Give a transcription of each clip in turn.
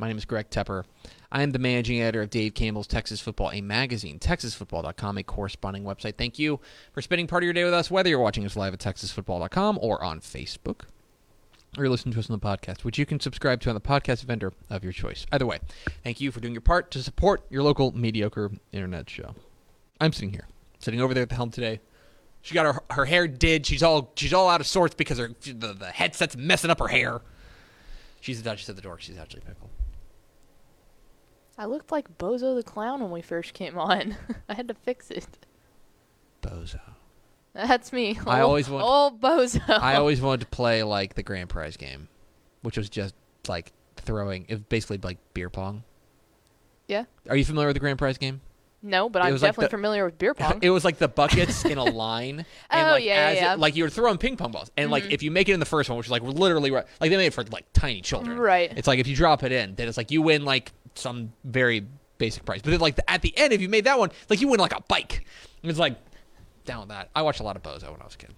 My name is Greg Tepper. I am the managing editor of Dave Campbell's Texas Football, a magazine, texasfootball.com, a corresponding website. Thank you for spending part of your day with us, whether you're watching us live at texasfootball.com or on Facebook or listening to us on the podcast, which you can subscribe to on the podcast vendor of your choice. Either way, thank you for doing your part to support your local mediocre internet show. I'm sitting here, sitting over there at the helm today. She got her her hair did. She's all she's all out of sorts because her the, the headset's messing up her hair. She's the Duchess of the Dork. She's actually pickle. I looked like Bozo the Clown when we first came on. I had to fix it. Bozo. That's me. I Old- always want- Old Bozo. I always wanted to play like the grand prize game, which was just like throwing. It was basically like beer pong. Yeah. Are you familiar with the grand prize game? No, but It I'm was like definitely the- familiar with beer pong. It was like the buckets in a line. And Oh, like, yeah, as yeah, it- Mm-hmm. like you were throwing ping pong balls, and like if you make it in the first one, which is like literally right, like they made it for like tiny children. Right. It's like if you drop it in, then it's like you win like some very basic price. But like at the end, if you made that one, like you win like a bike. It's like down with that. I watched a lot of Bozo when I was a kid.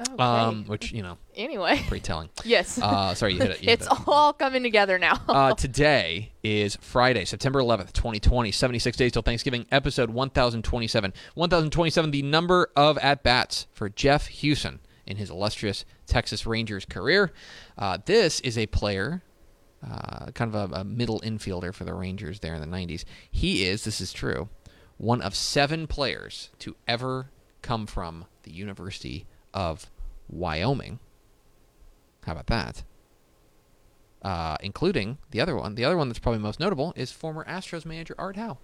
okay. Um, which you know, anyway, pretty telling. yes. Uh, sorry, you hit it. You hit it's it. all coming together now. uh, today is Friday, September 11th, 2020. 76 days till Thanksgiving, episode 1027. 1027, the number of at bats for Jeff Huson in his illustrious Texas Rangers career. Uh, this is a player, uh, kind of a, a middle infielder for the Rangers there in the 90s. He is, this is true, one of seven players to ever come from the University of Wyoming. How about that? uh, including the other one. The other one that's probably most notable is former Astros manager Art Howe.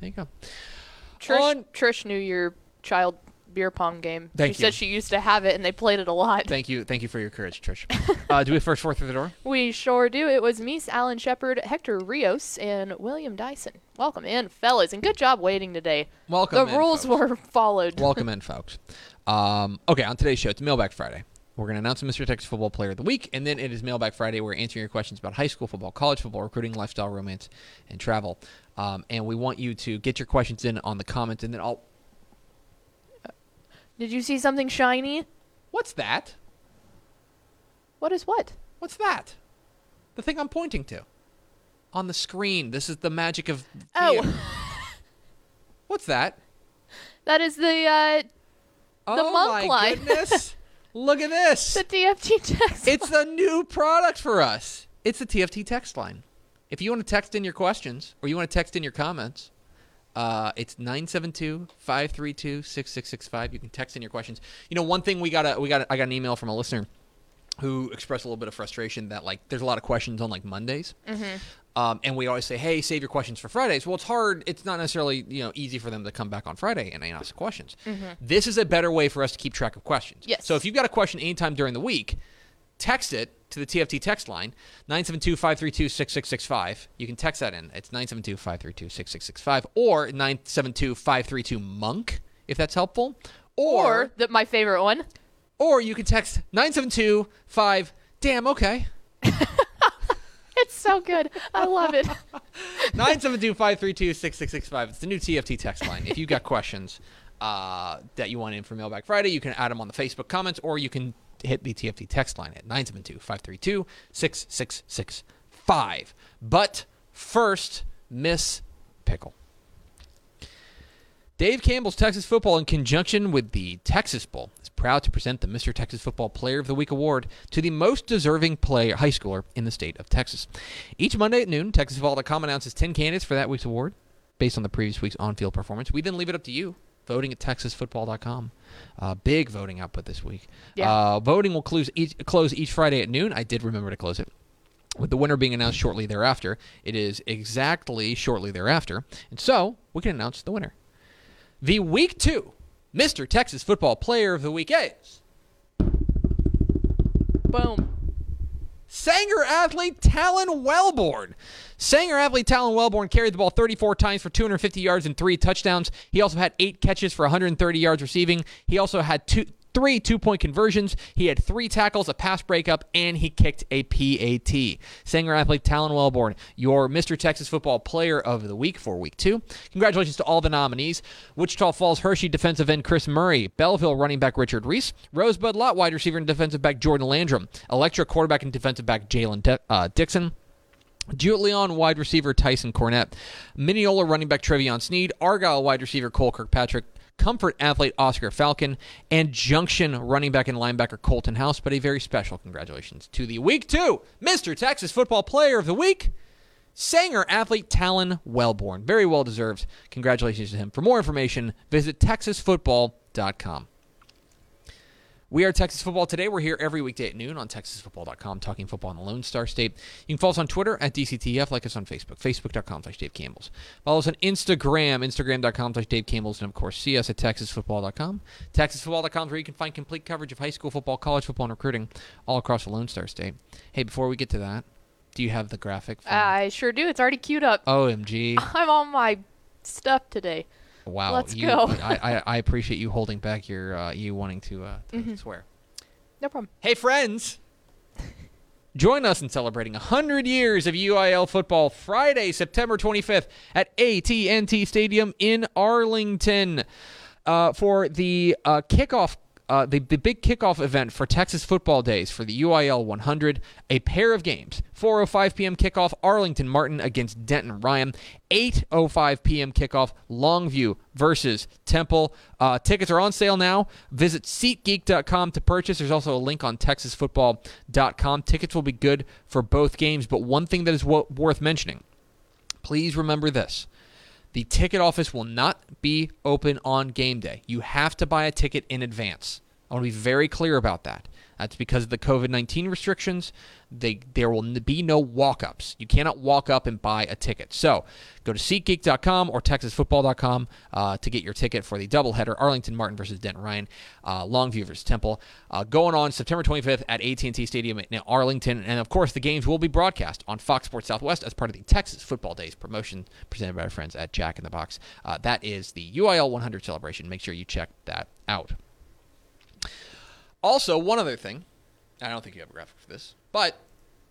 There you go. Trish, on- Trish knew your child beer pong game. Thank she you. said she used to have it and they played it a lot. Thank you, thank you for your courage, Trish. uh, do we first four through the door? We sure do. It was Meese, Alan Shepard, Hector Rios, and William Dyson. Welcome in, fellas, and good job waiting today. Welcome the in, rules folks. were followed. Welcome in, folks. Um, okay, on today's show, it's Mailbag Friday. We're going to announce the Mr. Texas Football Player of the Week, and then it is Mailbag Friday. We're answering your questions about high school football, college football, recruiting, lifestyle, romance, and travel. Um, and we want you to get your questions in on the comments, and then I'll. Did you see something shiny? What's that? What is what? What's that? The thing I'm pointing to. On the screen. This is the magic of. Oh. theater. What's that? That is the uh, oh monk my line. goodness! Look at this. the TFT text. It's a new product for us. It's the TFT text line. If you want to text in your questions or you want to text in your comments, uh, it's 972-532-6665. You can text in your questions. You know, one thing we got a, we got a, I got an email from a listener who expressed a little bit of frustration that like there's a lot of questions on like Mondays. Um, and we always say, hey, save your questions for Fridays. Well, it's hard. It's not necessarily you know easy for them to come back on Friday and ask questions. This is a better way for us to keep track of questions. Yes. So if you've got a question anytime during the week, text it to the TFT text line 972-532-6665. You can text that in. It's 972-532-6665 or 972-532 monk if that's helpful. or Or the, my favorite one. or you can text 972-5 damn okay. It's so good. I love it. 972-532-6665. It's the new TFT text line. If you've got questions uh, that you want in for Mailbag Friday, you can add them on the Facebook comments or you can hit the TFT text line at 972-532-6665. But first, Miss Pickle. Dave Campbell's Texas Football, in conjunction with the Texas Bowl, is proud to present the Mr. Texas Football Player of the Week award to the most deserving player high schooler in the state of Texas. Each Monday at noon, TexasFootball.com announces 10 candidates for that week's award based on the previous week's on-field performance. We then leave it up to you, voting at TexasFootball.com. Uh, big voting output this week. Yeah. Uh, voting will close each, close each Friday at noon. I did remember to close it with the winner being announced shortly thereafter. It is exactly shortly thereafter. And so we can announce the winner. The week two Mr. Texas Football Player of the Week is Boom. Sanger athlete Talon Wellborn. Sanger athlete Talon Wellborn carried the ball 34 times for 250 yards and three touchdowns. He also had eight catches for 130 yards receiving. He also had two, three two point conversions. He had three tackles, a pass breakup, and he kicked a PAT. Sanger athlete Talon Wellborn, your Mr. Texas Football Player of the Week for week two. Congratulations to all the nominees Wichita Falls Hirschi defensive end Chris Murray, Bellville running back Richard Reese, Rosebud-Lott wide receiver and defensive back Jordan Landrum, Electra quarterback and defensive back Jalen De- uh, Dixon. Jewett Leon, wide receiver Tyson Cornett, Mineola running back Trevion Sneed, Argyle wide receiver Cole Kirkpatrick, Comfort athlete Oscar Falcon, and Junction running back and linebacker Colton House. But a very special congratulations to the week two Mr. Texas Football Player of the Week, Sanger athlete Talon Wellborn. Very well deserved. Congratulations to him. For more information, visit texasfootball.com. We are Texas Football Today. We're here every weekday at noon on TexasFootball.com, talking football in the Lone Star State. You can follow us on Twitter at DCTF, like us on Facebook, Facebook.com slash Dave Campbell's. Follow us on Instagram, Instagram.com slash Dave Campbell's, and of course, see us at TexasFootball.com. TexasFootball.com is where you can find complete coverage of high school football, college football, and recruiting all across the Lone Star State. Hey, before we get to that, do you have the graphic? I sure do. It's already queued up. OMG. I'm on my stuff today. Wow. Let's you, go. I, I, I appreciate you holding back your, uh, you wanting to, uh, to Mm-hmm. swear. No problem. Hey, friends! Join us in celebrating 100 years of UIL football Friday, September 25th at AT&T Stadium in Arlington uh, for the uh, kickoff. Uh, the, the big kickoff event for Texas Football Days for the UIL 100, a pair of games. 4:05 p.m. kickoff, Arlington Martin against Denton Ryan. 8:05 p.m. kickoff, Longview versus Temple. Uh, tickets are on sale now. Visit SeatGeek.com to purchase. There's also a link on TexasFootball.com. Tickets will be good for both games, but one thing that is wo- worth mentioning please remember this. The ticket office will not be open on game day. You have to buy a ticket in advance. I want to be very clear about that. That's because of the COVID 19 restrictions. They, there will be no walk ups. You cannot walk up and buy a ticket. So go to SeatGeek.com or TexasFootball.com uh, to get your ticket for the doubleheader Arlington Martin versus Denton Ryan, uh, Longview versus Temple, uh, going on September 25th at AT&T Stadium in Arlington. And of course, the games will be broadcast on Fox Sports Southwest as part of the Texas Football Days promotion presented by our friends at Jack in the Box. Uh, that is the UIL 100 celebration. Make sure you check that out. Also, one other thing. I don't think you have a graphic for this, but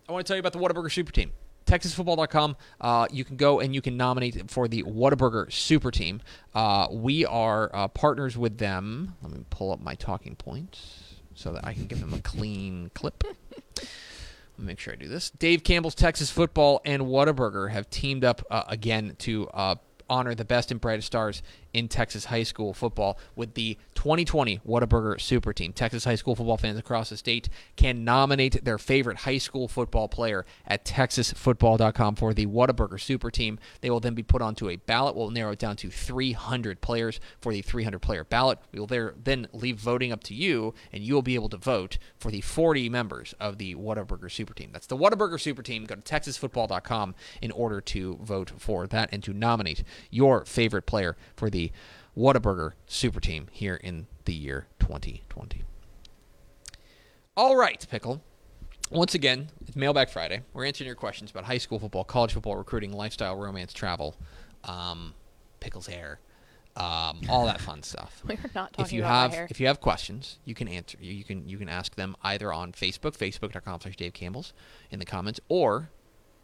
I want to tell you about the Whataburger Super Team. TexasFootball.com. Uh, you can go and you can nominate for the Whataburger Super Team. Uh, we are uh, partners with them. Let me pull up my talking points so that I can give them a clean clip. Let me make sure I do this. Dave Campbell's Texas Football and Whataburger have teamed up uh, again to uh, honor the best and brightest stars in Texas high school football with the 2020 Whataburger Super Team. Texas high school football fans across the state can nominate their favorite high school football player at texasfootball.com for the Whataburger Super Team. They will then be put onto a ballot. We'll narrow it down to 300 players for the 300 player ballot. We will there then leave voting up to you, and you will be able to vote for the 40 members of the Whataburger Super Team. That's the Whataburger Super Team. Go to texasfootball.com in order to vote for that and to nominate your favorite player for the Whataburger Super Team here in the year 2020. All right, Pickle. Once again, it's Mailbag Friday. We're answering your questions about high school football, college football, recruiting, lifestyle, romance, travel, um, Pickle's hair, um, all that fun stuff. We're not talking if you about have my hair. if you have questions, you can answer. You, you can you can ask them either on Facebook, facebook.com/slash Dave Campbell's in the comments, or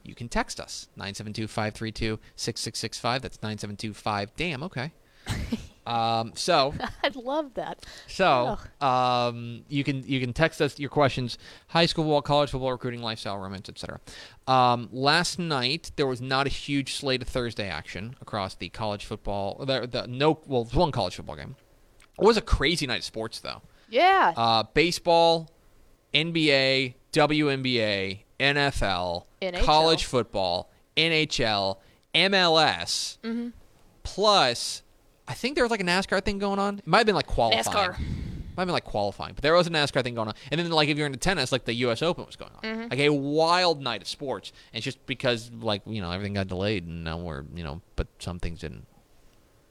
you can text us 972-532-6665. That's 9725. Damn. Okay. Um, so I love that. so um, you can you can text us your questions: high school football, college football, recruiting, lifestyle, romance, etc. Um, last night there was not a huge slate of Thursday action across the college football. The, the no well one college football game. It was a crazy night of sports though. Yeah. Uh, baseball, NBA, WNBA, NFL, NHL. college football, NHL, MLS, Mm-hmm. plus I think there was like a NASCAR thing going on. It might have been like qualifying. NASCAR. Might have been like qualifying, but there was a NASCAR thing going on. And then like if you're into tennis, like the U.S. Open was going on. Mm-hmm. Like a wild night of sports. And it's just because like you know everything got delayed and now we're you know, but some things didn't.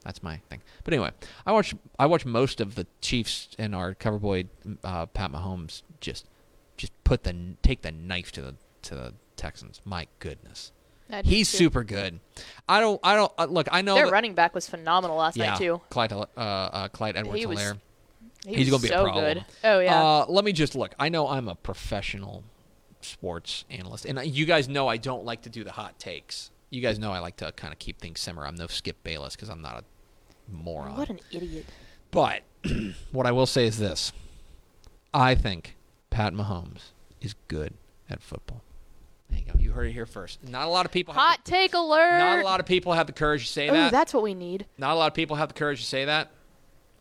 That's my thing. But anyway, I watch I watch most of the Chiefs and our cover boy uh, Pat Mahomes just just put the take the knife to the to the Texans. My goodness, he's too. super good. I don't I don't uh, look. I know Their that- running back was phenomenal last yeah, night too. Clyde uh, uh, Clyde Edwards Helaire. He He's gonna be so a problem. good. Oh yeah. Uh, let me just look. I know I'm a professional sports analyst, and you guys know I don't like to do the hot takes. You guys know I like to kind of keep things simmer. I'm no Skip Bayless because I'm not a moron. what an idiot. But what I will say is this: I think Pat Mahomes is good at football. There you go. You heard it here first. Not a lot of people. Have Hot take alert. the, not a lot of people have the courage to say Ooh, that. that's what we need. Not a lot of people have the courage to say that.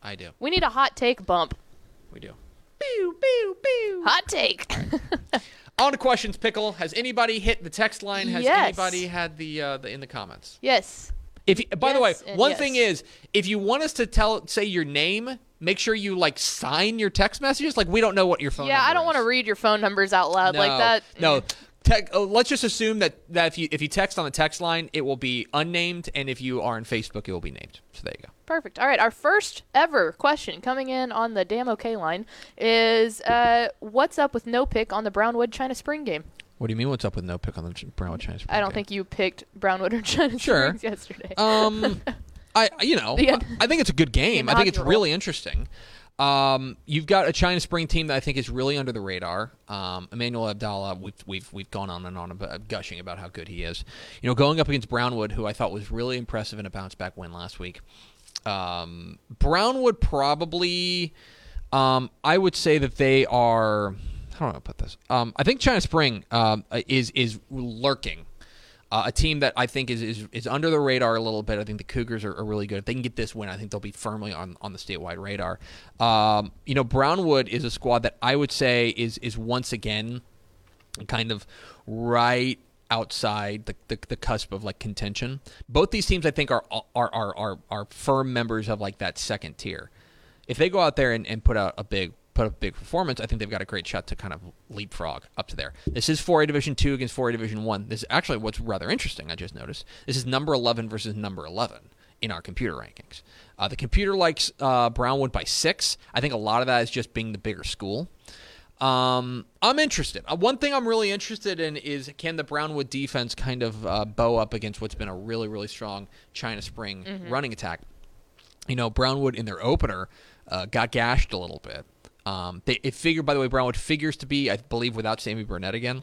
I do. We need a hot take bump. We do. Pew pew pew. Hot take. On to questions, pickle. Has anybody hit the text line? Has Yes. anybody had the, uh, the in the comments? yes. If by the way, one yes. thing is, if you want us to tell say your name, make sure you like sign your text messages. Like we don't know what your phone. Yeah, I don't want to read your phone numbers out loud no, like that. No. Tech, oh, let's just assume that, that if you if you text on the text line, it will be unnamed, and if you are on Facebook, it will be named. So there you go. Perfect. All right, our first ever question coming in on the damn okay line is uh, what's up with no pick on the Brownwood China Spring game? What do you mean? What's up with no pick on the Brownwood Chinese? I don't think you picked Brownwood or China Sure. Springs yesterday. Um, I you know I, I think it's a good game. I think it's really interesting. Um, you've got a China Spring team that I think is really under the radar. Um, Emmanuel Abdallah, we've we've we've gone on and on about, gushing about how good he is. You know, going up against Brownwood, who I thought was really impressive in a bounce back win last week. Um, Brownwood probably, um, I would say that they are. How do I put this? Um, I think China Spring um, is is lurking. Uh, a team that I think is, is is under the radar a little bit. I think the Cougars are, are really good. If they can get this win, I think they'll be firmly on, on the statewide radar. Um, you know, Brownwood is a squad that I would say is is once again kind of right outside the, the, the cusp of like contention. Both these teams, I think, are are are are, are firm members of like that second tier. If they go out there and, and put out a big put up a big performance, I think they've got a great shot to kind of leapfrog up to there. This is 4A Division 2 against 4A Division 1. This is actually what's rather interesting, I just noticed. This is number 11 versus number 11 in our computer rankings. Uh, the computer likes uh, Brownwood by six. I think a lot of that is just being the bigger school. Um, I'm interested. Uh, one thing I'm really interested in is can the Brownwood defense kind of uh, bow up against what's been a really, really strong China Spring running attack? You know, Brownwood in their opener uh, got gashed a little bit. Um, they, it figured, by the way, Brownwood figures to be, I believe, without Sammy Burnett again.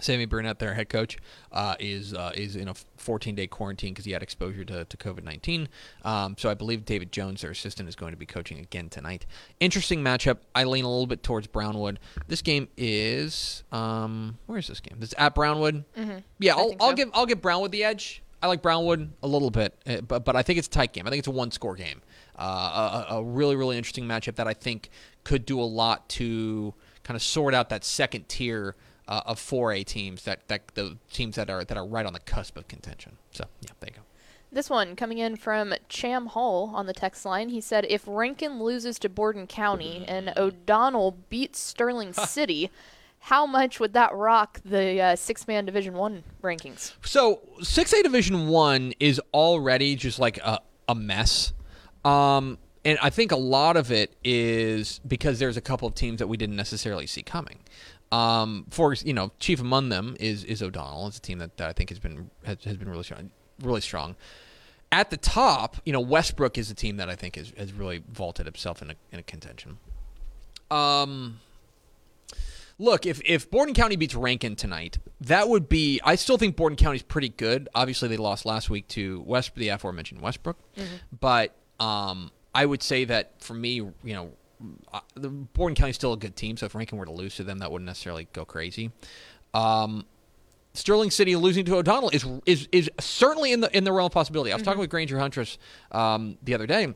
Sammy Burnett, their head coach, uh, is uh, is in a 14 day quarantine because he had exposure to, to COVID 19. Um, so I believe David Jones, their assistant, is going to be coaching again tonight. Interesting matchup. I lean a little bit towards Brownwood. This game is um, where is this game? This is at Brownwood. Mm-hmm. Yeah, I'll, I'll give I'll give Brownwood the edge. I like Brownwood a little bit, uh, but but I think it's a tight game. I think it's a one score game. Uh, a, a really really interesting matchup that I think could do a lot to kind of sort out that second tier uh, of 4A teams that, that the teams that are that are right on the cusp of contention. So yeah, there you go. This one coming in from Cham Hall on the text line. He said, "If Rankin loses to Borden County and O'Donnell beats Sterling City, how much would that rock the uh, six-man Division One rankings?" So six A Division One is already just like a, a mess. Um, and I think a lot of it is because there's a couple of teams that we didn't necessarily see coming. Um, for you know, chief among them is is O'Donnell. It's a team that, that I think has been has, has been really strong, really strong. At the top, you know, Westbrook is a team that I think has, has really vaulted itself in a, in a contention. Um, look, if if Borden County beats Rankin tonight, that would be. I still think Borden County's pretty good. Obviously, they lost last week to West, the aforementioned Westbrook, but Um, I would say that for me, you know, uh, the Borden County's still a good team. So if Rankin were to lose to them, that wouldn't necessarily go crazy. Um, Sterling City losing to O'Donnell is is is certainly in the in the realm of possibility. I was talking with Granger Huntress um, the other day.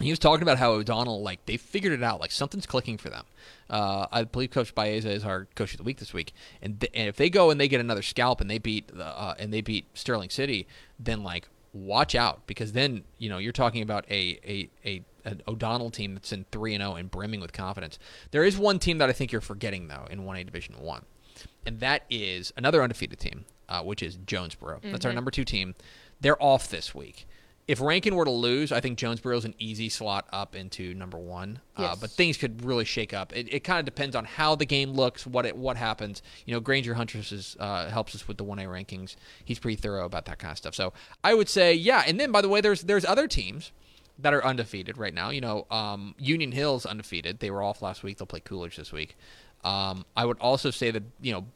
He was talking about how O'Donnell, like, they figured it out. Like, something's clicking for them. Uh, I believe Coach Baeza is our coach of the week this week. And, th- and if they go and they get another scalp and they beat the, uh, and they beat Sterling City, then like watch out because then you know you're talking about a a, a an O'Donnell team that's in three and zero and brimming with confidence. There is one team that I think you're forgetting though in one A Division One, and that is another undefeated team, uh, which is Jonesboro. That's our number two team. They're off this week. If Rankin were to lose, I think Jonesboro is an easy slot up into number one. Uh, but things could really shake up. It, it kind of depends on how the game looks, what it what happens. You know, Granger Huntress is, uh, helps us with the one A rankings. He's pretty thorough about that kind of stuff. So I would say, yeah. And then by the way, there's there's other teams that are undefeated right now. You know, um, Union Hill's undefeated. They were off last week. They'll play Coolidge this week. Um, I would also say that you know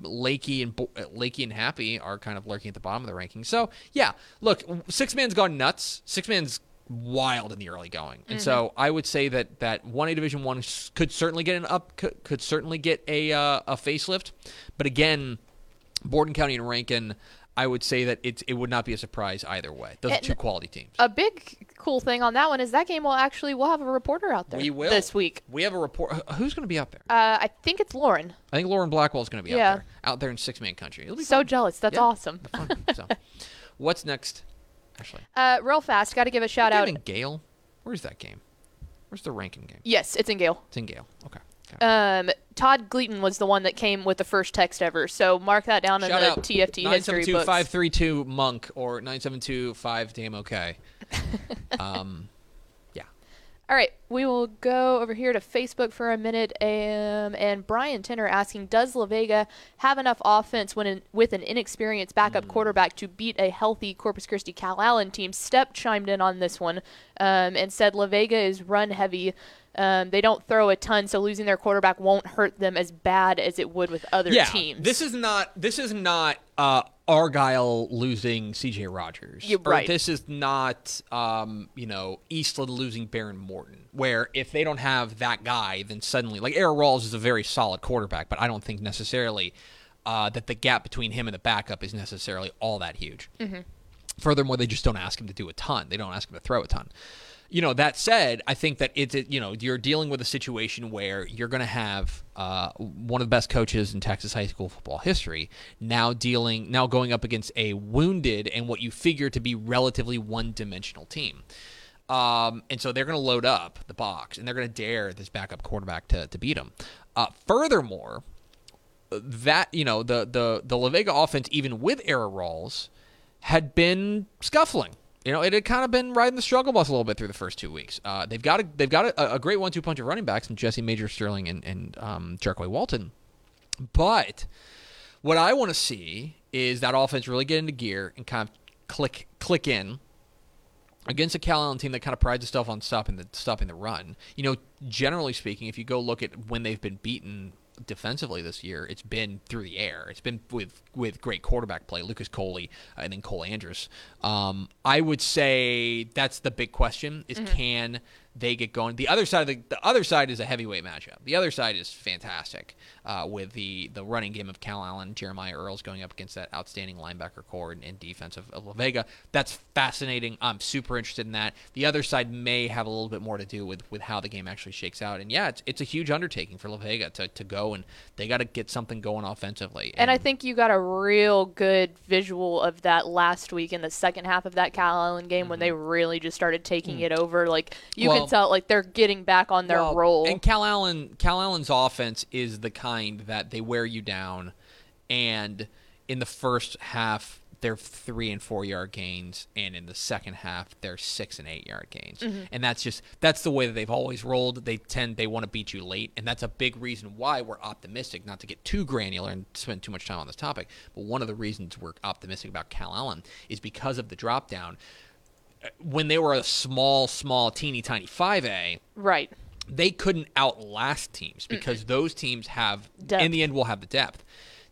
Lakey and Bo- uh, Lakey and Happy are kind of lurking at the bottom of the rankings. So yeah, look, six man's gone nuts. Six man's wild in the early going, and so I would say that that one A Division One could certainly get an up, could, could certainly get a uh, a facelift, but again, Borden County and Rankin. I would say that it's it would not be a surprise either way. Those are And- two quality teams. A big cool thing on that one is that game will actually we'll have a reporter out there We will this week. We have a report. Who's going to be out there? Uh, I think it's Lauren. I think Lauren Blackwell is going to be Yeah. out there, out there in six man country. It'll be So fun. jealous. That's Yeah. awesome. So, what's next? Ashley, Uh, real fast, got to give a shout out. in Gail. Where's that game? Where's the Rankin game? Yes, it's in Gail. It's in Gail. Okay. Um, Todd Gleaton was the one that came with the first text ever. So mark that down Shout in out the TFT history books. 532 Monk or 9725 Damn Okay. um, yeah. All right, we will go over here to Facebook for a minute. Um, and Brian Tenner asking, does La Vega have enough offense when in, with an inexperienced backup quarterback to beat a healthy Corpus Christi Calallen team? Step chimed in on this one um, and said La Vega is run heavy. Um, they don't throw a ton, so losing their quarterback won't hurt them as bad as it would with other yeah. teams. This is not. This is not. Uh, Argyle losing C.J. Rogers. You're right. this is not. Um, you know, Eastland losing Baron Morton, where if they don't have that guy, then suddenly, like Aaron Rawls is a very solid quarterback, but I don't think necessarily uh, that the gap between him and the backup is necessarily all that huge. Furthermore, they just don't ask him to do a ton. They don't ask him to throw a ton. You know, that said, I think that it's, you know, you're dealing with a situation where you're going to have uh, one of the best coaches in Texas high school football history now dealing, now going up against a wounded and what you figure to be relatively one dimensional team. Um, and so they're going to load up the box and they're going to dare this backup quarterback to, to beat him. Uh, furthermore, that you know the the the La Vega offense, even with Aaron Rawls, had been scuffling. You know, it had kind of been riding the struggle bus a little bit through the first two weeks. Uh, they've got a, they've got a, a great one-two punch of running backs in Jesse Major Sterling and and um, Jerkway Walton, but what I want to see is that offense really get into gear and kind of click click in against a Calallen team that kind of prides itself on stopping the stopping the run. You know, generally speaking, if you go look at when they've been beaten defensively this year, it's been through the air. It's been with with great quarterback play, Lucas Coley uh, and then Cole Andrews. Um, I would say that's the big question: is can they get going? The other side of the, the other side is a heavyweight matchup. The other side is fantastic uh, with the the running game of Calallen, Jeremiah Earls going up against that outstanding linebacker corps and, and defense of, of La Vega. That's fascinating. I'm super interested in that. The other side may have a little bit more to do with with how the game actually shakes out. And yeah, it's it's a huge undertaking for La Vega to, to go and they got to get something going offensively. And I think you got a real good visual of that last week in the second half of that Calallen game when they really just started taking it over. Like you Mm-hmm. Well- can tell, like they're getting back on their Well, roll. And Calallen, Cal Allen's offense is the kind that they wear you down, and in the first half they're three and four yard gains, and in the second half they're six and eight yard gains, Mm-hmm. and that's just that's the way that they've always rolled. They tend they want to beat you late, and that's a big reason why we're optimistic. Not to get too granular and spend too much time on this topic, but one of the reasons we're optimistic about Calallen is because of the drop down. When they were a small, small, teeny tiny 5A, right. they couldn't outlast teams because those teams have Depth. in the end will have the depth.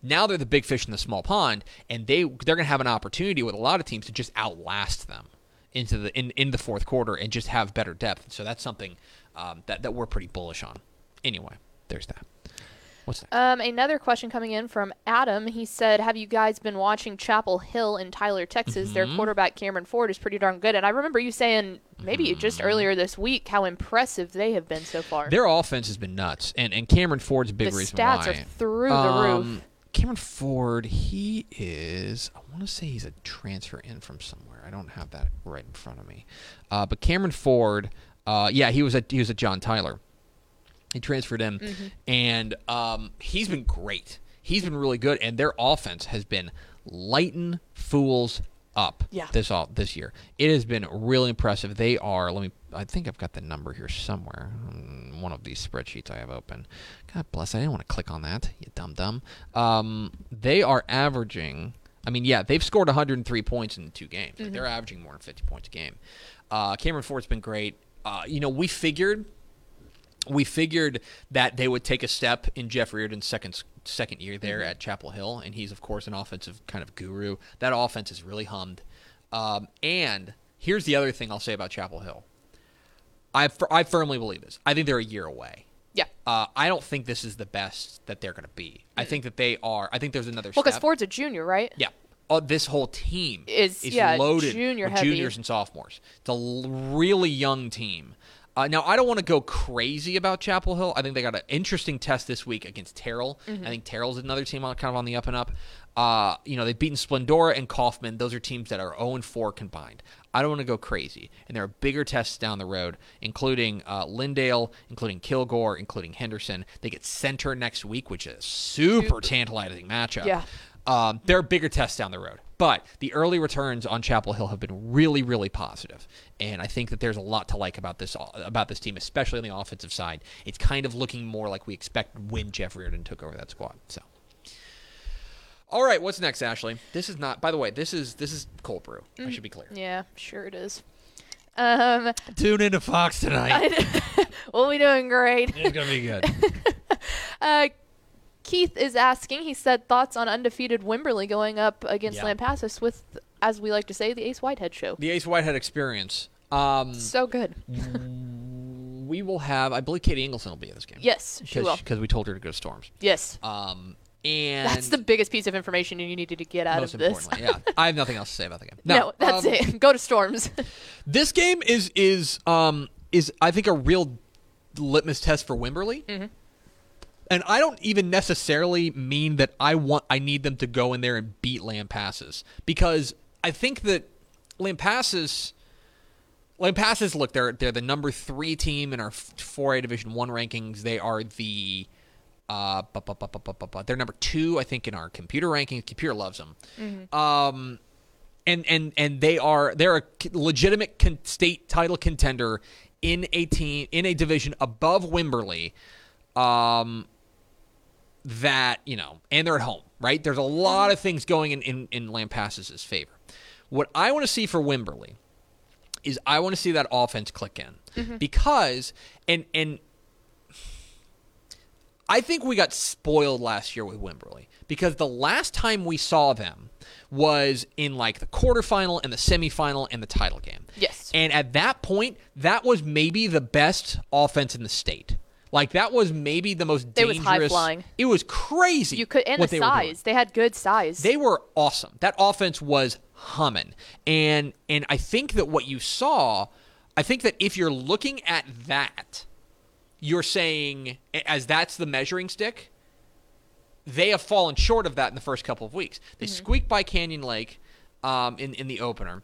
Now they're the big fish in the small pond, and they they're going to have an opportunity with a lot of teams to just outlast them. into the in, in the fourth quarter and just have better depth. So that's something um, that that we're pretty bullish on. Anyway, there's that. What's that? Um, another question coming in from Adam. He said, "Have you guys been watching Chapel Hill in Tyler, Texas? Mm-hmm. Their quarterback Cameron Ford is pretty darn good." And I remember you saying maybe Mm-hmm. just earlier this week how impressive they have been so far. Their offense has been nuts, and and Cameron Ford's a big the reason stats why. are through the Um, roof. Cameron Ford, he is. I want to say he's a transfer in from somewhere. I don't have that right in front of me. Uh, but Cameron Ford, uh, yeah, he was at he was at John Tyler. He transferred in, Mm-hmm. and um, he's been great. He's been really good, and their offense has been lighting fools up. Yeah. This all this year, it has been really impressive. They are. Let me. I think I've got the number here somewhere. One of these spreadsheets I have open. God bless. I didn't want to click on that. You dumb dumb. Um, they are averaging. I mean, yeah, they've scored 103 points in two games. Like, they're averaging more than 50 points a game. Uh, Cameron Ford's been great. Uh, you know, we figured we figured that they would take a step in Jeff Reardon's second second year there at Chapel Hill, and he's of course an offensive kind of guru. That offense is really hummed. Um, and here's the other thing I'll say about Chapel Hill. I I firmly believe this. I think they're a year away. Yeah. Uh, I don't think this is the best that they're going to be. I think that they are. I think there's another. Well, because. Ford's a junior, right? Yeah. Uh, this whole team Is- yeah, loaded junior with heavy. juniors and sophomores. It's a l- really young team. Uh, now, I don't want to go crazy about Chapel Hill. I think they got an interesting test this week against Terrell. Mm-hmm. I think Terrell's another team on, kind of on the up and up. Uh, you know, they've beaten Splendora and Kaufman. Those are teams that are 0 and 4 combined. I don't want to go crazy. And there are bigger tests down the road, including uh, Lindale, including Kilgore, including Henderson. They get center next week, which is a super tantalizing matchup. Yeah. Um, there are bigger tests down the road, but the early returns on Chapel Hill have been really, really positive, and I think that there's a lot to like about this about this team, especially on the offensive side. It's kind of looking more like we expected when Jeff Reardon took over that squad. So, all right, what's next, Ashley? This is not. By the way, this is this is cold brew. I should be clear. Yeah, sure it is. Um, Tune into Fox tonight. we'll be doing great. it's gonna be good. Uh, Keith is asking. He said thoughts on undefeated Wimberley going up against Yeah. Lampasas with, as we like to say, the Ace Whitehead show. the Ace Whitehead experience. Um, So good. we will have. I believe Katie Ingleson will be in this game. Yes, she will. because we told her to go to Storms. Yes. Um, and That's the biggest piece of information you needed to get out of this. importantly. yeah, I have nothing else to say about the game. No, that's um, it. Go to Storms. This game is is um is I think a real litmus test for Wimberley. Mm-hmm. And I don't even necessarily mean that I want I need them to go in there and beat Lampasas because I think that Lampasas Lampasas look they're they're the number three team in our four A Division One rankings. They are the uh, bu- bu- bu- they're number two, I think, in our computer rankings. Computer loves them. Um, and and and they are they're a legitimate con- state title contender in a team in a division above Wimberley. Um, that you know, and they're at home, right? There's a lot of things going in in, in Lampasas' favor. What I want to see for Wimberley is I want to see that offense click in mm-hmm. because and and I think we got spoiled last year with Wimberley because the last time we saw them was in like the quarterfinal and the semifinal and the title game. Yes. And at that point, that was maybe the best offense in the state. Like that was maybe the most It was dangerous. high-flying. It was crazy. you could and what the they size. They had good size. They were awesome. That offense was humming. And and I think that what you saw, I think that if you're looking at that, you're saying as that's the measuring stick, they have fallen short of that in the first couple of weeks. They squeaked by Canyon Lake um, in in the opener,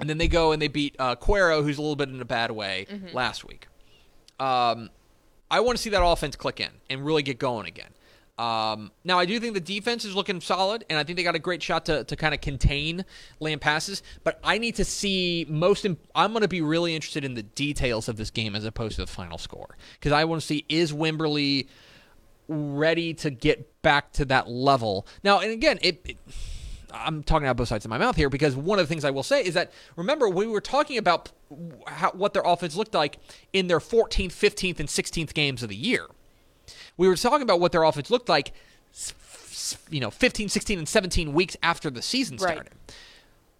and then they go and they beat uh, Cuero, who's a little bit in a bad way last week. Um, I want to see that offense click in and really get going again. Um, now, I do think the defense is looking solid, and I think they got a great shot to, to kind of contain Lampasas. But I need to see most. Imp- I'm going to be really interested in the details of this game as opposed to the final score because I want to see is Wimberley ready to get back to that level. Now, and again, it, it I'm talking out both sides of my mouth here because one of the things I will say is that remember we were talking about how, what their offense looked like in their 14th, 15th, and 16th games of the year. We were talking about what their offense looked like, you know, 15, 16, and 17 weeks after the season Right. started.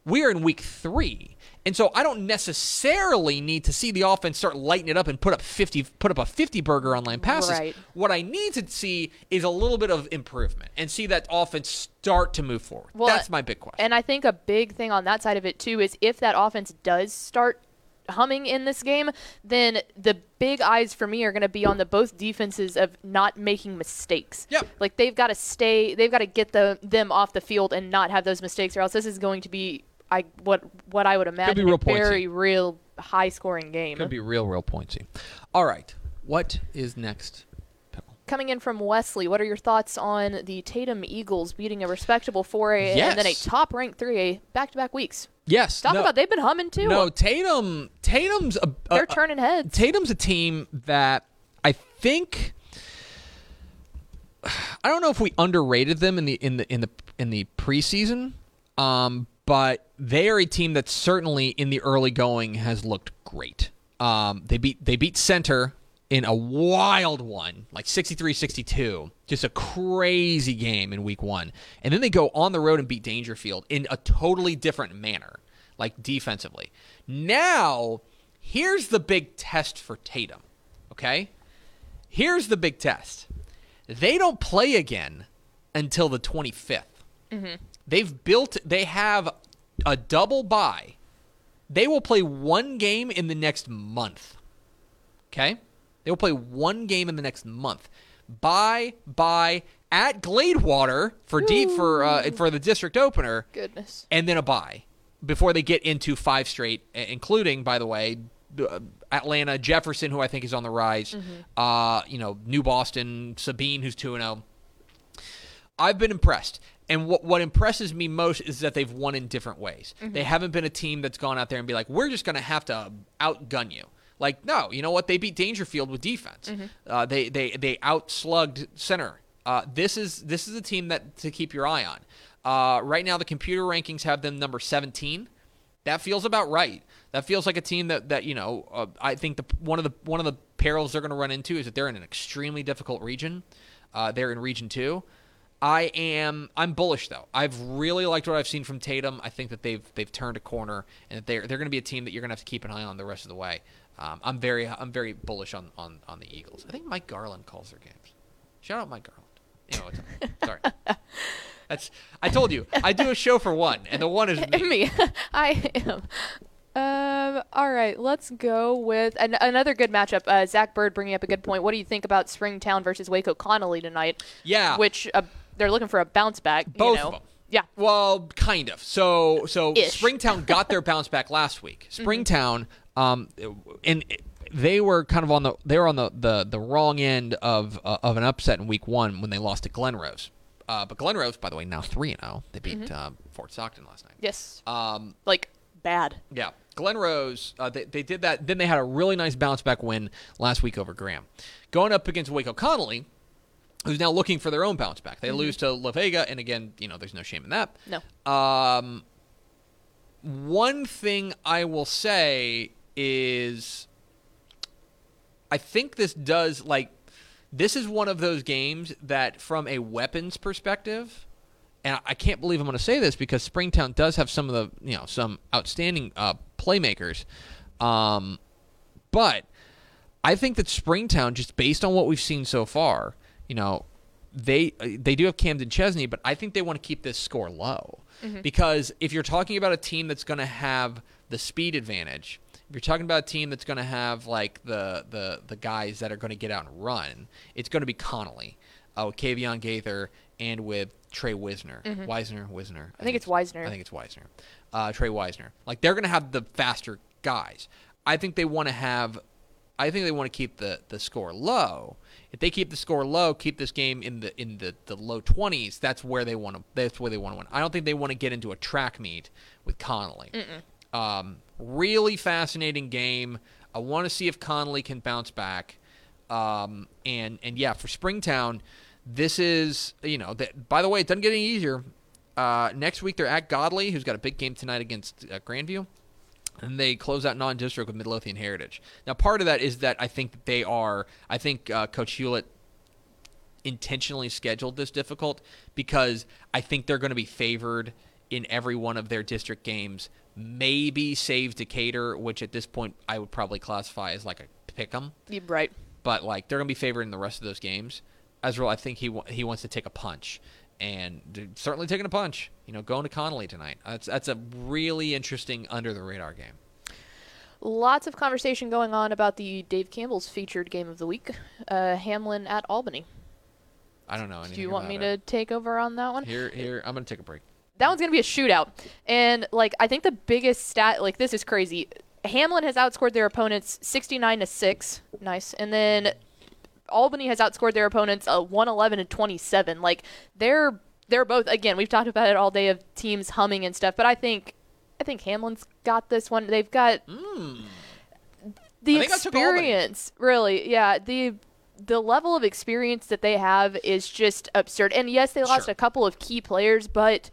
We are in week three. And so I don't necessarily need to see the offense start lighting it up and put up 50 put up a 50 burger on Lampasas. Right. What I need to see is a little bit of improvement and see that offense start to move forward. Well, That's my big question. And I think a big thing on that side of it too is if that offense does start humming in this game, then the big eyes for me are going to be on the both defenses of not making mistakes. Yep. Like they've got to stay, they've got to get the them off the field and not have those mistakes, or else this is going to be I what what I would imagine a very real high scoring game. Could be real, real pointsy. All right. What is next? Coming in from Wesley, what are your thoughts on the Tatum Eagles beating a respectable 4A and then a top ranked 3A back to back weeks? Yes. Talk no, about they've been humming too. No, Tatum. Tatum's a, a, They're turning heads. Tatum's a team that I think I don't know if we underrated them in the in the in the in the preseason, um, but they are a team that certainly in the early going has looked great. Um, they beat they beat Center in a wild one, like 63-62. Just a crazy game in week 1. And then they go on the road and beat Daingerfield in a totally different manner, like defensively. Now, here's the big test for Tatum, okay? Here's the big test. They don't play again until the 25th. They've built, they have a double bye. They will play one game in the next month. Okay? They will play one game in the next month. Bye, bye at Gladewater for deep for uh, for the district opener Goodness. and then a bye before they get into five straight, including, by the way, uh, Atlanta, Jefferson, who I think is on the rise, uh, you know, New Boston, Sabine, who's two and zero. I've been impressed. And what what impresses me most is that they've won in different ways. They haven't been a team that's gone out there and be like, "We're just going to have to outgun you." Like, no, you know what? They beat Daingerfield with defense. Uh, they they they outslugged center. Uh, this is this is a team that to keep your eye on. Uh, right now, the computer rankings have them number seventeen. That feels about right. That feels like a team that that you know. Uh, I think the one of the one of the perils they're going to run into is that they're in an extremely difficult region. Uh, they're in Region Two. I am. I'm bullish though. I've really liked what I've seen from Tatum. I think that they've they've turned a corner, and that they're they're going to be a team that you're going to have to keep an eye on the rest of the way. Um, I'm very I'm very bullish on, on on the Eagles. I think Mike Garland calls their games. Shout out Mike Garland. You know, sorry. That's I told you I do a show for one, and the one is me. me. I am. Um, all right, let's go with an- another good matchup. Uh, Zach Bird bringing up a good point. What do you think about Springtown versus Waco Connolly tonight? Yeah. Which uh, they're looking for a bounce back. Both you know? of them. Yeah. Well, kind of. So, so Ish. Mm-hmm. Springtown got their bounce back last week. Springtown, um, and they were kind of on the they were on the the, the wrong end of uh, of an upset in week one when they lost to Glen Rose. Uh, but Glen Rose, by the way, now three and zero. They beat Mm-hmm. uh, Fort Stockton last night. Yes. Um, like bad. yeah, Glen Rose. Uh, they, they did that. Then they had a really nice bounce back win last week over Graham, going up against Waco Connolly, who's now looking for their own bounce back. They lose to La Vega, and again, you know, there's no shame in that. No. Um, one thing I will say is, I think this does like this is one of those games that, from a weapons perspective, and I can't believe I'm going to say this because Springtown does have some of the you know some outstanding uh, playmakers, um, but I think that Springtown, just based on what we've seen so far, you know, they they do have Camden Chesney, but I think they want to keep this score low because if you're talking about a team that's going to have the speed advantage, if you're talking about a team that's going to have like the the the guys that are going to get out and run, it's going to be Connolly, uh, with Kavion Gaither, and with Trey Wisner, Wisner, Wisner. I, think it's Wisner. I think it's Wisner, uh, Trey Wisner. Like they're going to have the faster guys. I think they want to have I think they want to keep the, the score low. If they keep the score low, keep this game in the in the, the low twenties, that's where they want to that's where they want to win. I don't think they want to get into a track meet with Connolly. Um, really fascinating game. I want to see if Connolly can bounce back. Um, and and yeah, for Springtown, this is you know that. By the way, it doesn't get any easier. Uh, next week they're at Godley, who's got a big game tonight against uh, Grandview and they close out non-district with Midlothian Heritage. Now, part of that is that I think they are. I think uh, Coach Hewlett intentionally scheduled this difficult because I think they're going to be favored in every one of their district games. Maybe save Decatur, which at this point I would probably classify as like a pick 'em. Right. But like they're gonna be favored in the rest of those games. Ezreal, I think he wa- he wants to take a punch, and certainly taking a punch. You know, going to Connolly tonight. That's that's a really interesting under the radar game. Lots of conversation going on about the Dave Campbell's featured game of the week, uh, Hamlin at Albany. I don't know. Do you want me it. to take over on that one? Here, here. I'm gonna take a break. that one's going to be a shootout. And like I think the biggest stat like this is crazy. Hamlin has outscored their opponents 69 to 6. Nice. And then Albany has outscored their opponents uh, 111 to 27. Like they're they're both again, we've talked about it all day of teams humming and stuff, but I think I think Hamlin's got this one. They've got the. I think I took Albany. experience, really. Yeah, the the level of experience that they have is just absurd. And yes, they lost Sure. a couple of key players, but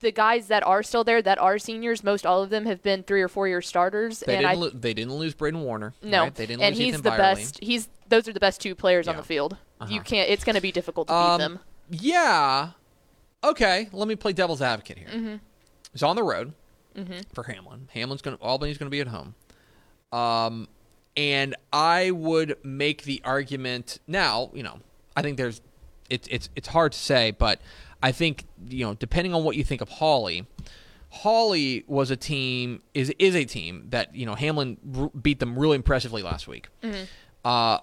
the guys that are still there, that are seniors, most all of them have been three or four year starters. They and didn't. I lo- they didn't lose Braden Warner. no, right? They didn't and lose he's Ethan the Byerly. best. He's those are the best two players on the field. Uh-huh. You can't. It's going to be difficult to beat Um, them. Yeah. Okay. Let me play devil's advocate here. Mm-hmm. It's on the road for Hamlin. Hamlin's going. to Albany's going to be at home. Um, and I would make the argument now. You know, I think there's. It's it's it's hard to say, but I think you know, depending on what you think of Hawley, Hawley was a team is is a team that you know Hamlin r- beat them really impressively last week. Uh,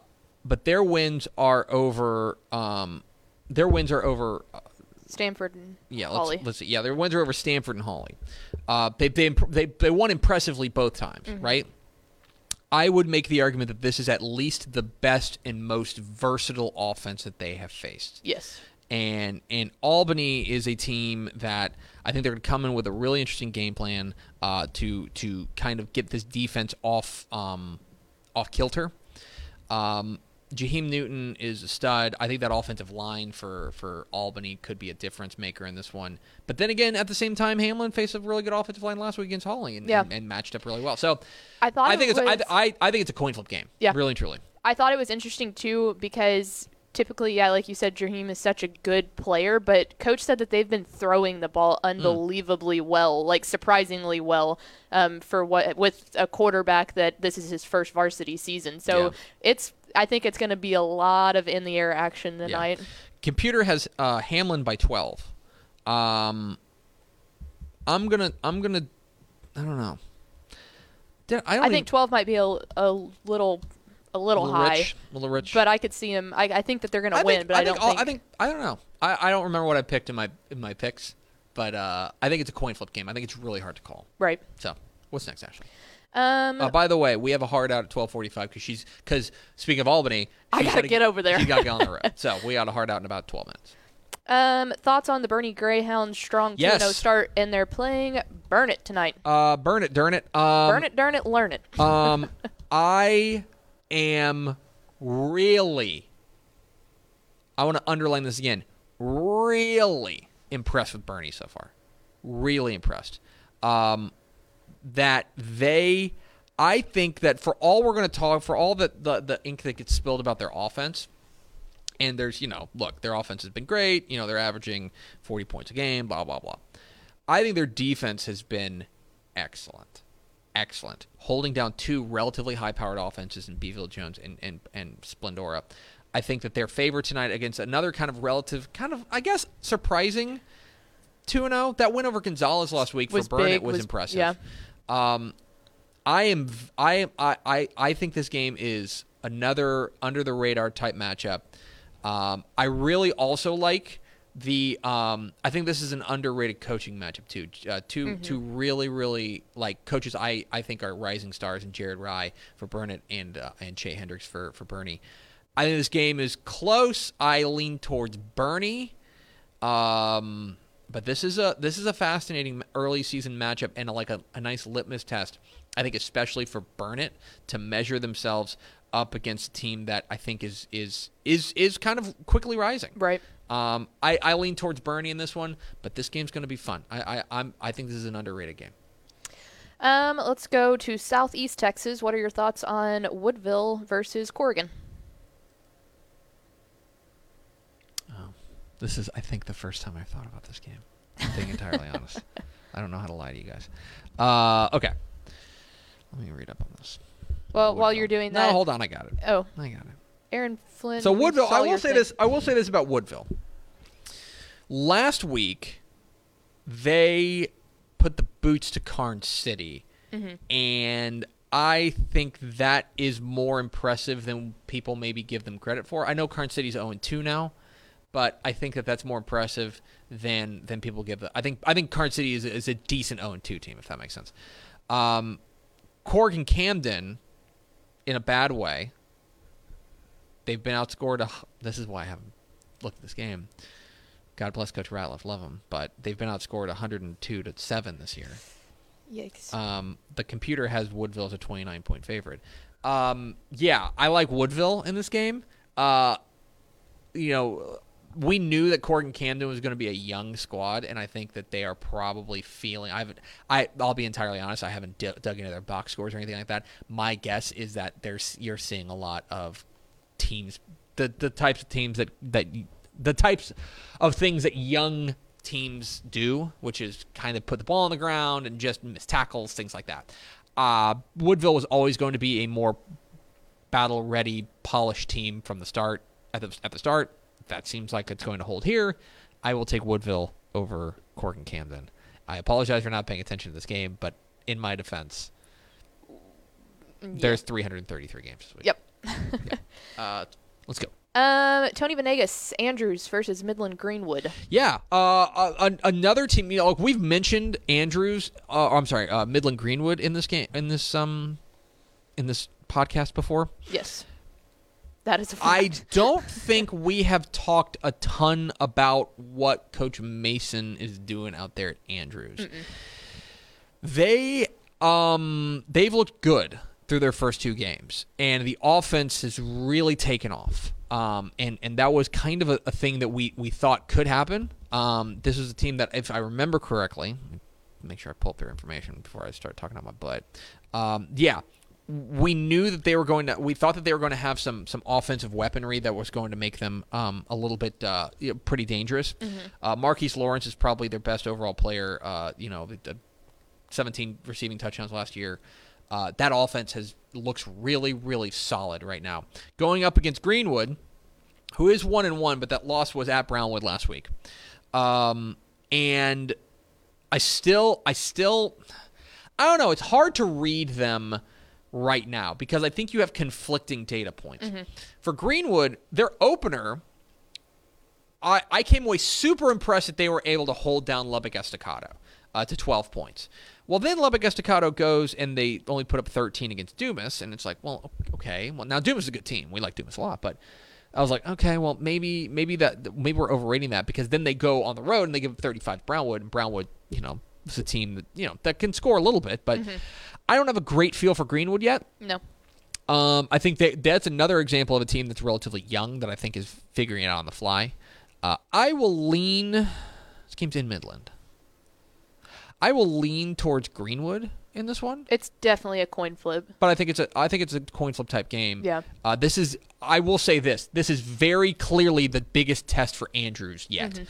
but their wins are over. Um, their wins are over. Uh, Stamford and yeah, let's, Hawley. let's see. Yeah, their wins are over Stamford and Hawley. Uh, they, they they they won impressively both times, Mm-hmm. right? I would make the argument that this is at least the best and most versatile offense that they have faced yes. And and Albany is a team that I think they're going to come in with a really interesting game plan uh, to to kind of get this defense off um, off kilter. Um, Jaheim Newton is a stud. I think that offensive line for for Albany could be a difference maker in this one. But then again, at the same time, Hamlin faced a really good offensive line last week against Hawley and, Yeah. and, and matched up really well. So I thought I think it's was- I, I I think it's a coin flip game. Yeah. really and truly. I thought it was interesting too because typically, yeah, like you said, Jaheim is such a good player, but coach said that they've been throwing the ball Hmm. unbelievably well, like surprisingly well, um, for what with a quarterback that this is his first varsity season. So Yeah. it's I think it's going to be a lot of in the air action Yeah. tonight. Computer has uh, Hamlin by twelve. Um, I'm gonna. I'm gonna. I don't know. I I even- think 12 might be a, a little a little, little high, rich, little rich. but I could see him. I, I think that they're going to win, think, but I, think don't all- think. I think. I don't know. I, I don't remember what I picked in my in my picks, but uh, I think it's a coin flip game. I think it's really hard to call. right. So, what's next, Ashley? Um, Uh, by the way, we have a hard out at twelve forty five because she's because speaking of Albany, I gotta get over there. She got to get on the road, so we got a hard out in about twelve minutes. Um, thoughts on the Boerne Greyhound strong 2-0 Yes. start, and they're playing Burnet tonight. Uh, burn it, darn it. Um, Burn it, darn it, learn it. Um, I am really. I want to underline this again. Really impressed with Boerne so far. Really impressed. Um, that they, I think that for all we're going to talk, for all that the the ink that gets spilled about their offense, and there's you know, look, their offense has been great. You know, they're averaging 40 points a game. Blah blah blah. I think their defense has been excellent. Excellent. Holding down two relatively high powered offenses in Beeville Jones and, and, and Splendora. I think that they're favored tonight against another kind of relative, kind of, I guess, surprising 2 0. That win over Gonzales last week Was for Burnet big, was, was- impressive. yeah. Um, I am, I am, I, I, I think this game is another under the radar type matchup. Um, I really also like the. Um, I think this is an underrated coaching matchup too. Uh, 2 two really, really like coaches. I, I think are rising stars and Jared Rye for Burnet and uh, and Che Hendricks for for Boerne. I think this game is close. I lean towards Boerne. Um, but this is a this is a fascinating early season matchup and a, like a, a nice litmus test. I think especially for Burnet to measure themselves up against a team that I think is is is is kind of quickly rising. Right. Um, I, I lean towards Boerne in this one, but this game's going to be fun. I, I I'm I think this is an underrated game. Um, let's go to Southeast Texas. What are your thoughts on Woodville versus Corrigan? This is I think the first time I've thought about this game. Being entirely honest, I don't know how to lie to you guys. Uh, okay, let me read up on this. Well, while you're doing no, that, hold on, I got it. oh, I got it. Aaron Flynn. So Woodville, I will say thing. this. I will say this about Woodville. Last week, they put the boots to Karnes City, Mm-hmm. and I think that is more impressive than people maybe give them credit for. I know Karnes City's 0 2 now, but I think that that's more impressive than than people give. The, I think I think Karnes City is, is a decent 0 2 team, if that makes sense. Um, Corrigan-Camden, in a bad way, they've been outscored. A, this is why I haven't looked at this game. God bless Coach Ratliff, love him, but they've been outscored 102 to seven this year. Yikes. Um, the computer has Woodville as a 29 point favorite. Um, yeah, I like Woodville in this game. Uh, you know, we knew that Corrigan-Camden was going to be a young squad, and I think that they are probably feeling. I haven't. I I'll be entirely honest. I haven't d- dug into their box scores or anything like that. My guess is that there's you're seeing a lot of teams, the the types of teams that that the types of things that young teams do, which is kind of put the ball on the ground and just miss tackles, things like that. Uh, Woodville was always going to be a more battle ready, polished team from the start. At the at the start, that seems like it's going to hold here. I will take Woodville over Corrigan-Camden. I apologize for not paying attention to this game, but in my defense, there's 333 games this week. Yep. Uh, let's go. Um, Tony Venegas, Andrews versus Midland Greenwood. Yeah, uh, uh, another team. You know, like we've mentioned Andrews. Uh, I'm sorry, uh, Midland Greenwood in this game in this um in this podcast before. Yes. That is a I don't think we have talked a ton about what Coach Mason is doing out there at Andrews. They um they've looked good through their first two games, and the offense has really taken off. Um, and and that was kind of a, a thing that we we thought could happen. Um, this was a team that, if I remember correctly, make sure I pull up their information before I start talking out my butt. Um, yeah, we knew that they were going to. We thought that they were going to have some some offensive weaponry that was going to make them um, a little bit uh, you know, pretty dangerous. Uh, Marquise Lawrence is probably their best overall player. Uh, you know, the, the 17 receiving touchdowns last year. Uh, that offense has looks really really solid right now. Going up against Greenwood, who is one and one, but that loss was at Brownwood last week. Um, and I still, I still, I don't know. It's hard to read them right now because I think you have conflicting data points. For Greenwood, their opener, I, I came away super impressed that they were able to hold down Lubbock Estacado uh, to 12 points. Well, then Lubbock Estacado goes and they only put up 13 against Dumas, and it's like, well, okay. Well, now Dumas is a good team. We like Dumas a lot, but I was like, okay, well, maybe maybe that maybe we're overrating that because then they go on the road and they give 35 to Brownwood, and Brownwood, you know, is a team that you know that can score a little bit, but I don't have a great feel for Greenwood yet. no. Um, I think that that's another example of a team that's relatively young that I think is figuring it out on the fly. Uh, I will lean. This game's in Midland. I will lean towards Greenwood in this one, It's definitely a coin flip. but I think it's a I think it's a coin flip type game. Yeah. Uh, this is I will say this. This is very clearly the biggest test for Andrews yet. Mm-hmm.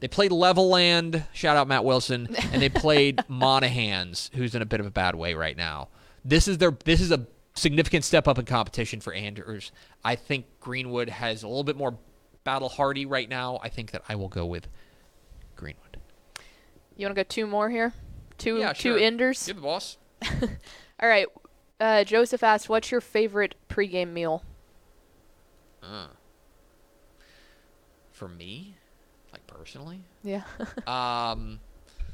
They played Levelland, shout out Matt Wilson, and they played Monahans, who's in a bit of a bad way right now. This is their this is a significant step up in competition for Andrews. I think Greenwood has a little bit more battle hardy right now. I think that I will go with Greenwood. You want to go two more here? Two Yeah, two sure. enders. You're the boss. All right. Uh, Joseph asked, "What's your favorite pregame meal?" For me, personally, Yeah. um,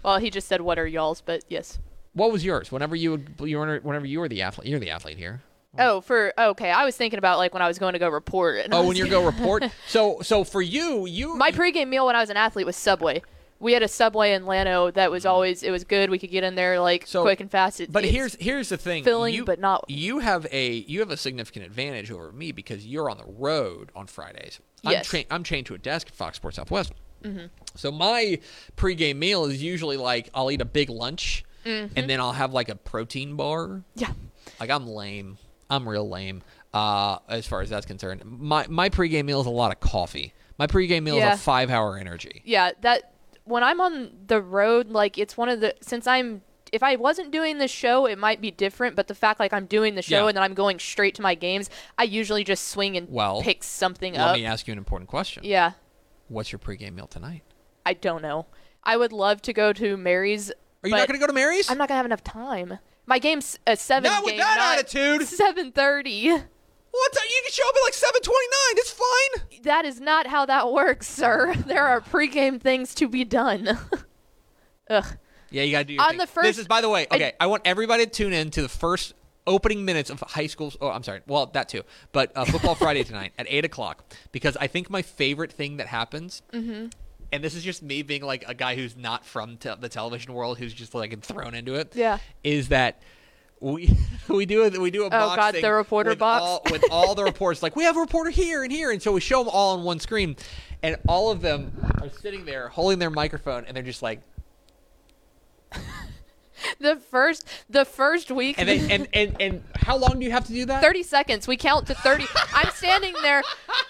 well, he just said, "What are y'all's?" But yes. what was yours? Whenever you you were whenever you were the athlete, you're the athlete here. Oh, for okay. I was thinking about like when I was going to go report. And Oh, when you go report. So so for you, you My pregame meal when I was an athlete was Subway. We had a Subway in Llano that was always it was good. We could get in there like So- quick and fast. It, But here's here's the thing. filling, you, but not- You have a you have a significant advantage over me because you're on the road on Fridays. I'm Yes. tra- I'm chained to a desk at Fox Sports Southwest. So my pregame meal is usually like I'll eat a big lunch and then I'll have like a protein bar. yeah. Like I'm lame. I'm real lame. Uh, as far as that's concerned, my my pregame meal is a lot of coffee. My pregame meal Yeah. is a five hour energy. Yeah, that when I'm on the road, like it's one of the since I'm if I wasn't doing the show, it might be different. But the fact like I'm doing the show Yeah. and then I'm going straight to my games, I usually just swing and Well, pick something Let up. Let me ask you an important question. Yeah, What's your pregame meal tonight? I don't know. I would love to go to Mary's. Are you not going to go to Mary's? I'm not gonna have enough time. My game's a seven. Not with game, that not attitude. Seven thirty. What time? You can show up at like seven twenty nine. It's fine. That is not how that works, sir. There are pregame things to be done. Ugh. Yeah, you gotta do your On thing. the This is, by the way, I- okay. I, want everybody to tune in to the first opening minutes of high school. Oh, I'm sorry. Well, that too. But uh, football Friday tonight at eight o'clock because I think my favorite thing that happens. Mm-hmm. And this is just me being like a guy who's not from te- the television world, who's just like thrown into it. Yeah. Is that we we do a, we do a box Oh, God, thing the reporter with box? all, with all the reports like we have a reporter here and here and so we show them all on one screen and all of them are sitting there holding their microphone and they're just like The first the first week and they and, and and how long do you have to do that 30 seconds. We count to 30. I'm standing there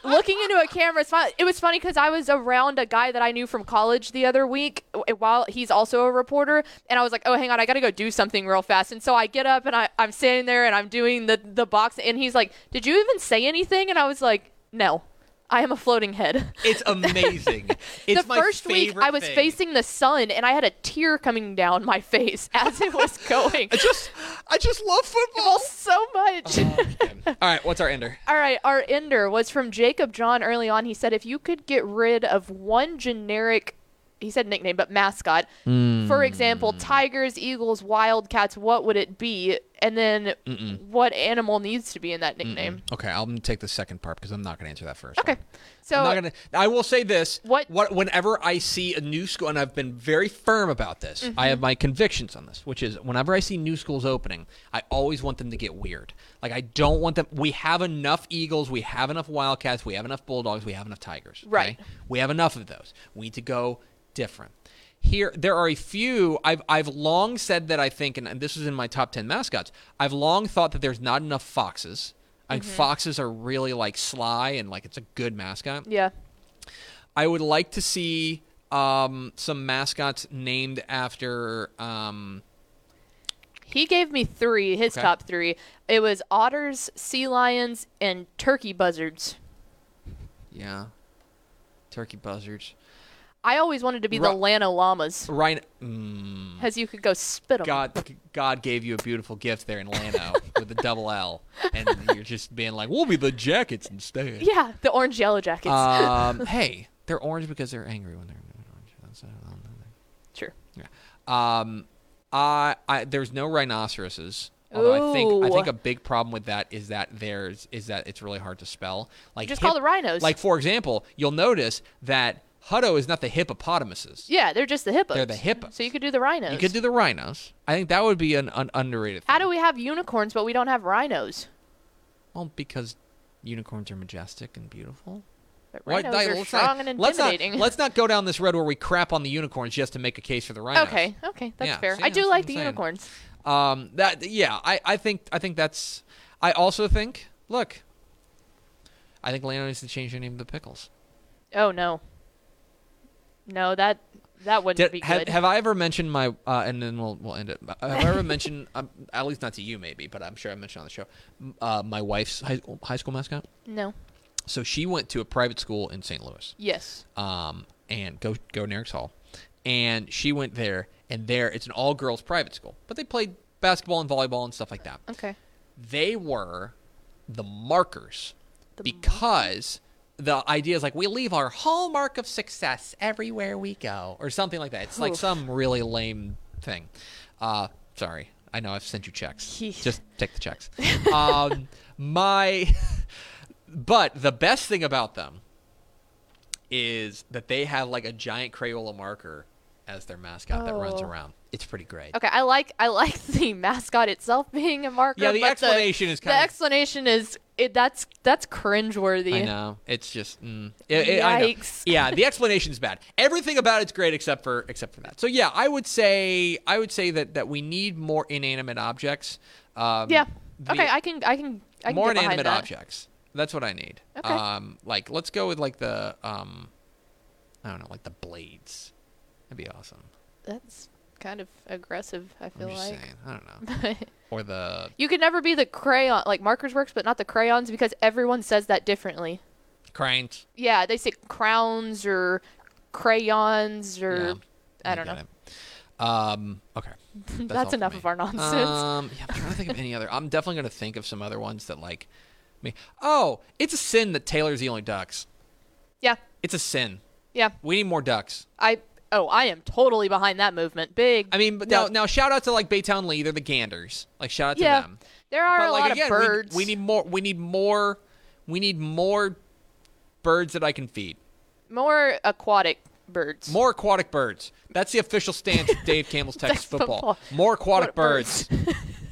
looking into a camera. It was funny because I was around a guy that I knew from college the other week while he's also a reporter. And I was like, oh, hang on, I got to go do something real fast. And so I get up and I, I'm standing there and I'm doing the, the box. And he's like, did you even say anything? And I was like, no. I am a floating head. It's amazing. It's the first week, I was thing. facing the sun, and I had a tear coming down my face as it was going. I just, I just love football. So much. Oh, All right, what's our ender? All right, our ender was from Jacob John early on. He said if you could get rid of one generic, he said nickname, but mascot, for example, tigers, eagles, wildcats, what would it be? And then what animal needs to be in that nickname? Okay, I'm gonna take the second part because I'm not gonna answer that first. Okay. one. So I'm not gonna. I will say this. What- what, Whenever I see a new school, and I've been very firm about this, Mm-hmm. I have my convictions on this, which is whenever I see new schools opening, I always want them to get weird. Like I don't want them. We have enough Eagles, we have enough Wildcats, we have enough Bulldogs, we have enough Tigers. okay? Right. We have enough of those. We need to go different. Here, there are a few. I've I've long said that I think, and, and this is in my top ten mascots. I've long thought that there's not enough foxes. I think foxes are really like sly and like it's a good mascot. yeah, I would like to see um, some mascots named after. Um, he gave me three. His Okay. top three. It was otters, sea lions, and turkey buzzards. yeah, turkey buzzards. I always wanted to be the Llano llamas, Rhino. Mm, because you could go spit them. God, God gave you a beautiful gift there in Llano with the double L, and you're just being like, "We'll be the jackets instead." Yeah, the orange yellow jackets. Um, hey, they're orange because they're angry when they're orange. That's, um, Sure. Um, I, I there's no rhinoceroses. Although I think I think a big problem with that is that there's is that it's really hard to spell. Like Just call the rhinos. Like for example, you'll notice that Hutto is not the hippopotamuses. Yeah, they're just the hippos. They're the hippos. So you could do the rhinos. You could do the rhinos. I think that would be an, an underrated. How do we have unicorns but we don't have rhinos? Well, because unicorns are majestic and beautiful. But Why- rhinos I- are let's strong not, and let's not- intimidating. Let's not go down this road where we crap on the unicorns just to make a case for the rhinos. okay, okay, that's Yeah, fair. see, I do like I'm the saying. unicorns. Um, that yeah, I, I think I think that's. I also think. Look. I think Llano needs to change the name of the pickles. Oh no. No, that that wouldn't Did, be have, good. have I ever mentioned my? Uh, and then we'll we'll end it. Have I ever mentioned? Um, at least not to you, maybe, but I'm sure I mentioned on the show. Uh, my wife's high, high school mascot. no. So she went to a private school in St. Louis. Yes. um, and go go Nerinx Hall, and she went there, and there it's an all girls private school, but they played basketball and volleyball and stuff like that. Okay. They were the markers The because the idea is like we leave our hallmark of success everywhere we go, or something like that. It's like some really lame thing. Uh, sorry, I know I've sent you checks. Just take the checks. um, my, but the best thing about them is that they have like a giant Crayola marker as their mascot that runs Oh. around. It's pretty great. Okay, I like I like the mascot itself being a marker. Yeah, the explanation is the kind of. The explanation is it. That's that's cringeworthy. I know. It's just. Mm, it- it- I know. Yikes. Yeah, the explanation's bad. Everything about it's great except for except for that. So yeah, I would say I would say that that we need more inanimate objects. Um, Yeah. the- Okay, I can I can I can more inanimate that. objects. That's what I need. Okay. Um, like let's go with like the um, I don't know, like the blades. That'd be awesome. That's kind of aggressive. I feel I'm just like. saying. I don't know. Or the you could never be the crayon like markers works, but not the crayons because everyone says that differently. cranes. Yeah, they say crowns or crayons or Yeah, I don't know. it. Um. Okay. That's, all for enough me. of our nonsense. Um. Yeah, I'm trying to think of any other. I'm definitely gonna think of some other ones that like me. Oh, it's a sin that Taylor's the only ducks. yeah, It's a sin. yeah. We need more ducks. I oh, I am totally behind that movement. Big. I mean, but now, now shout out to like Baytown Lee. They're the Ganders. Like shout out yeah, to them. there are But a like lot again, of we- birds. We, need more. We need more. We need more birds that I can feed. more aquatic birds. More aquatic birds. That's the official stance of Dave Campbell's Texas football. football. More aquatic Aquatic birds. birds.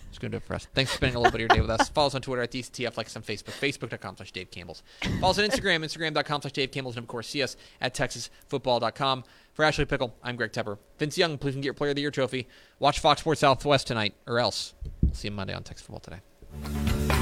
It's going to do it for us. Thanks for spending a little bit of your day with us. Follow us on Twitter at DCTF, like us on Facebook, facebook.com slash Dave Campbell's. Follow us on Instagram, instagram.com slash Dave Campbell's, and of course, see us at texasfootball.com. For Ashley Pickle, I'm Greg Tepper. Vince Young, please get your Player of the Year trophy. Watch Fox Sports Southwest tonight, or else. We'll see you Monday on Texas Football Today.